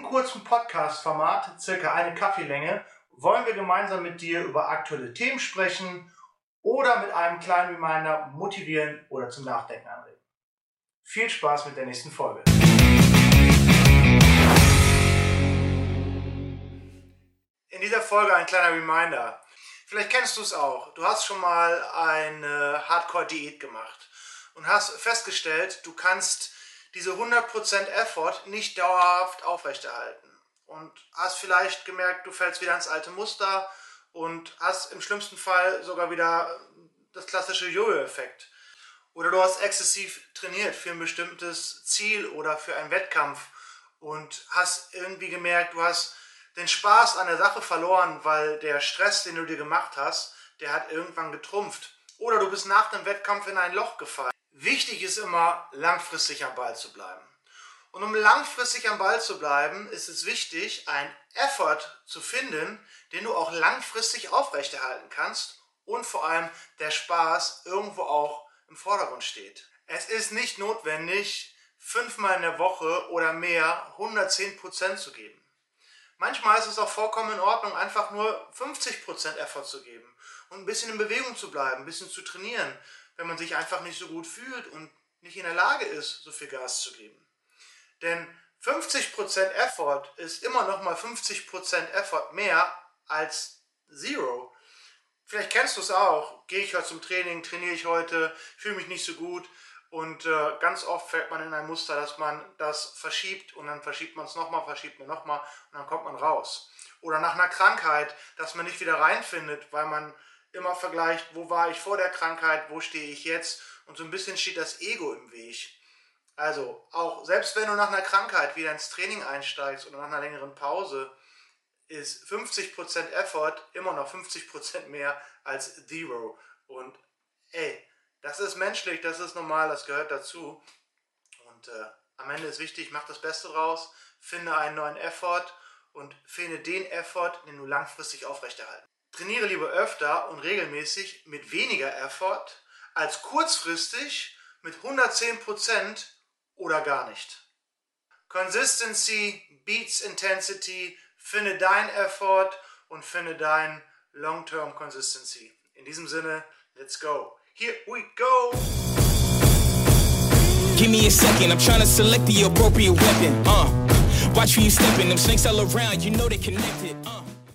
Podcast-Format, circa eine Kaffeelänge, wollen wir gemeinsam mit dir über aktuelle Themen sprechen oder mit einem kleinen Reminder motivieren oder zum Nachdenken anregen. Viel Spaß mit der nächsten Folge. In dieser Folge ein kleiner Reminder. Vielleicht kennst du es auch. Du hast schon mal eine Hardcore-Diät gemacht und hast festgestellt, du kannst diese 100% Effort nicht dauerhaft aufrechterhalten. Und hast vielleicht gemerkt, du fällst wieder ins alte Muster und hast im schlimmsten Fall sogar wieder das klassische Jojo-Effekt. Oder du hast exzessiv trainiert für ein bestimmtes Ziel oder für einen Wettkampf und hast irgendwie gemerkt, du hast den Spaß an der Sache verloren, weil der Stress, den du dir gemacht hast, der hat irgendwann getrumpft. Oder du bist nach dem Wettkampf in ein Loch gefallen. Wichtig ist immer, langfristig am Ball zu bleiben. Und um langfristig am Ball zu bleiben, ist es wichtig, einen Effort zu finden, den du auch langfristig aufrechterhalten kannst und vor allem der Spaß irgendwo auch im Vordergrund steht. Es ist nicht notwendig, fünfmal in der Woche oder mehr 110% zu geben. Manchmal ist es auch vollkommen in Ordnung, einfach nur 50% Effort zu geben und ein bisschen in Bewegung zu bleiben, ein bisschen zu trainieren, wenn man sich einfach nicht so gut fühlt und nicht in der Lage ist, so viel Gas zu geben. Denn 50% Effort ist immer noch mal 50% Effort mehr als Zero. Vielleicht kennst du es auch. Gehe ich heute zum Training, trainiere ich heute, fühle mich nicht so gut. Und äh, ganz oft fällt man in ein Muster, dass man das verschiebt und dann verschiebt man es nochmal, verschiebt man nochmal und dann kommt man raus. Oder nach einer Krankheit, dass man nicht wieder reinfindet, weil man immer vergleicht, wo war ich vor der Krankheit, wo stehe ich jetzt und so ein bisschen steht das Ego im Weg. Also auch selbst wenn du nach einer Krankheit wieder ins Training einsteigst oder nach einer längeren Pause, ist 50% Effort immer noch 50% mehr als Zero. Und ey, das ist menschlich, das ist normal, das gehört dazu. Und äh, am Ende ist wichtig, mach das Beste draus, finde einen neuen Effort und finde den Effort, den du langfristig aufrechterhalten. Trainiere lieber öfter und regelmäßig mit weniger Effort als kurzfristig mit 110% oder gar nicht. Consistency beats intensity. Finde dein Effort und finde dein Long-Term Consistency. In diesem Sinne, let's go. Here we go. Give me a second, I'm trying to select the appropriate weapon. Uh, watch who you stepping, them snakes all around, you know they connected. Uh.